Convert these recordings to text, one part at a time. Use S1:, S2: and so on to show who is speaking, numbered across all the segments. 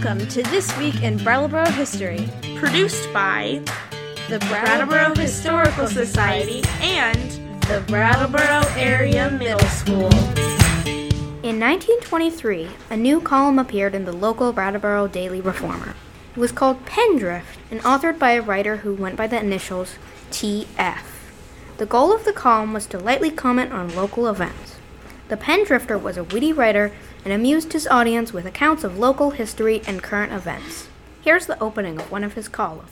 S1: Welcome to This Week in Brattleboro History,
S2: produced by
S1: the
S2: Brattleboro Historical Society and
S1: the Brattleboro Area Middle School.
S3: In 1923, a new column appeared in the local Brattleboro Daily Reformer. It was called Pendrift and authored by a writer who went by the initials TF. The goal of the column was to lightly comment on local events. The Pendrifter was a witty writer and amused his audience with accounts of local history and current events. Here's the opening of one of his columns.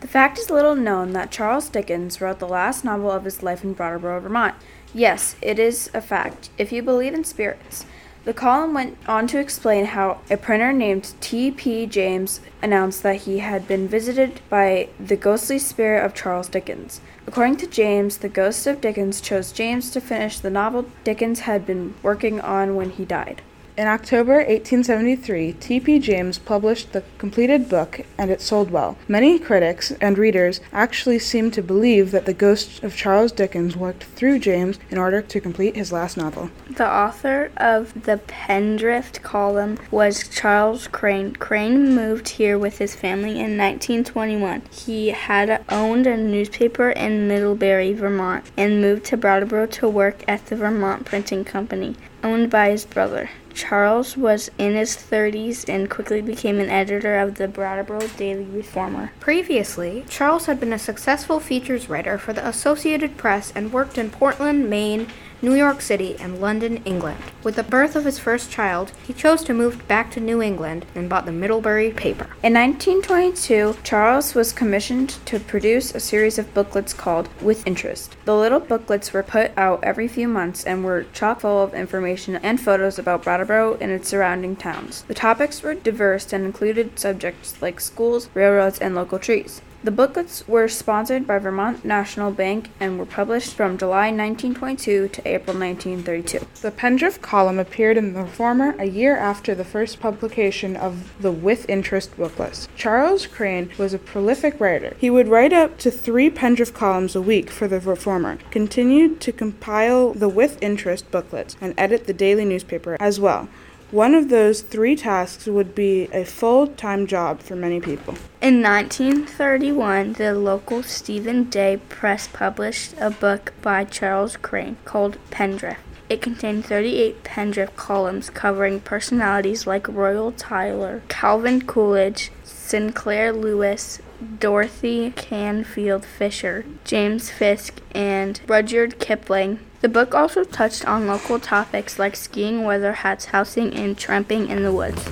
S4: The fact is little known that Charles Dickens wrote the last novel of his life in Brattleboro, Vermont. Yes, it is a fact, if you believe in spirits. The column went on to explain how a printer named T.P. James announced that he had been visited by the ghostly spirit of Charles Dickens. According to James, the ghost of Dickens chose James to finish the novel Dickens had been working on when he died.
S5: In October 1873, T.P. James published the completed book, and it sold well. Many critics and readers actually seem to believe that the ghost of Charles Dickens worked through James in order to complete his last novel.
S6: The author of the Pendrift column was Charles Crane. Crane moved here with his family in 1921. He had owned a newspaper in Middlebury, Vermont, and moved to Brattleboro to work at the Vermont Printing Company, owned by his brother. Charles was in his 30s and quickly became an editor of the Brattleboro Daily Reformer.
S3: Previously, Charles had been a successful features writer for the Associated Press and worked in Portland, Maine, New York City, and London, England. With the birth of his first child, he chose to move back to New England and bought the Middlebury paper.
S4: In 1922, Charles was commissioned to produce a series of booklets called With Interest. The little booklets were put out every few months and were chock full of information and photos about Brattleboro and its surrounding towns. The topics were diverse and included subjects like schools, railroads, and local trees. The booklets were sponsored by Vermont National Bank and were published from July 1922 to April 1932.
S5: The Pendrift column appeared in the Reformer a year after the first publication of the With Interest booklets. Charles Crane was a prolific writer. He would write up to three Pendrift columns a week for the Reformer, continued to compile the With Interest booklets, and edit the daily newspaper as well. One of those three tasks would be a full time job for many people.
S6: In 1931, the local Stephen Daye Press published a book by Charles Crane called Pendrift. It contained 38 Pendrift columns covering personalities like Royall Tyler, Calvin Coolidge, Sinclair Lewis, Dorothy Canfield Fisher, James Fisk, and Rudyard Kipling. The book also touched on local topics like skiing, weather hats, housing, and tramping in the woods.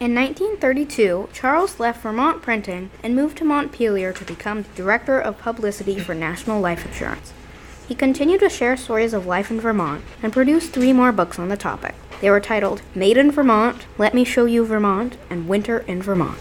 S3: In 1932, Charles left Vermont Printing and moved to Montpelier to become Director of Publicity for National Life Insurance. He continued to share stories of life in Vermont and produced three more books on the topic. They were titled Made in Vermont, Let Me Show You Vermont, and Winter in Vermont.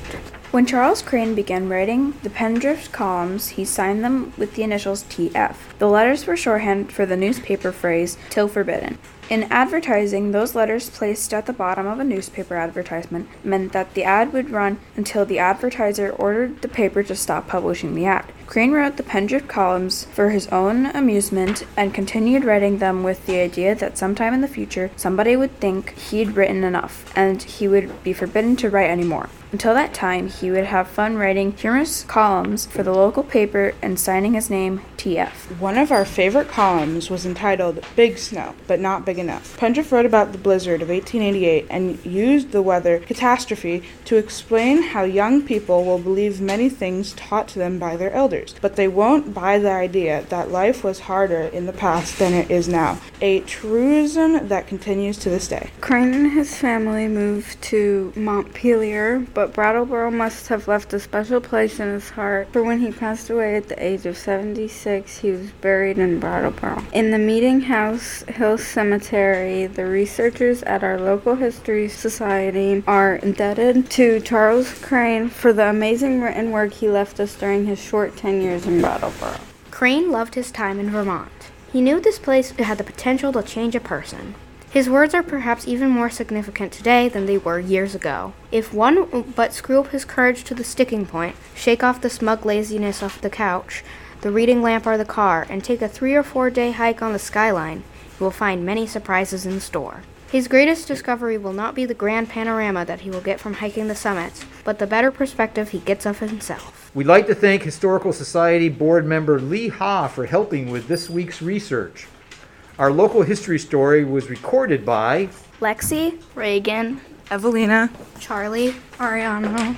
S4: When Charles Crane began writing the Pendrift columns, he signed them with the initials TF. The letters were shorthand for the newspaper phrase, till forbidden. In advertising, those letters placed at the bottom of a newspaper advertisement meant that the ad would run until the advertiser ordered the paper to stop publishing the ad. Crane wrote the Pendrift columns for his own amusement and continued writing them with the idea that sometime in the future somebody would think he'd written enough and he would be forbidden to write anymore. Until that time, he would have fun writing humorous columns for the local paper and signing his name TF.
S5: One of our favorite columns was entitled Big Snow, but Not Big Enough. Pendrift wrote about the blizzard of 1888 and used the weather catastrophe to explain how young people will believe many things taught to them by their elders, but they won't buy the idea that life was harder in the past than it is now. A truism that continues to this day.
S7: Crane and his family moved to Montpelier, but Brattleboro must have left a special place in his heart, for when he passed away at the age of 76, he was buried in Brattleboro. In the Meeting House Hill Cemetery, the researchers at our local history society are indebted to Charles Crane for the amazing written work he left us during his short 10 years in Brattleboro.
S3: Crane loved his time in Vermont. He knew this place had the potential to change a person. His words are perhaps even more significant today than they were years ago. If one but screw up his courage to the sticking point, shake off the smug laziness off the couch, the reading lamp or the car, and take a three or four day hike on the skyline, you will find many surprises in store. His greatest discovery will not be the grand panorama that he will get from hiking the summits, but the better perspective he gets of himself.
S8: We'd like to thank Historical Society board member Lee Ha for helping with this week's research. Our local history story was recorded by
S6: Lexi, Reagan,
S5: Evelina,
S3: Charlie,
S7: Ariana.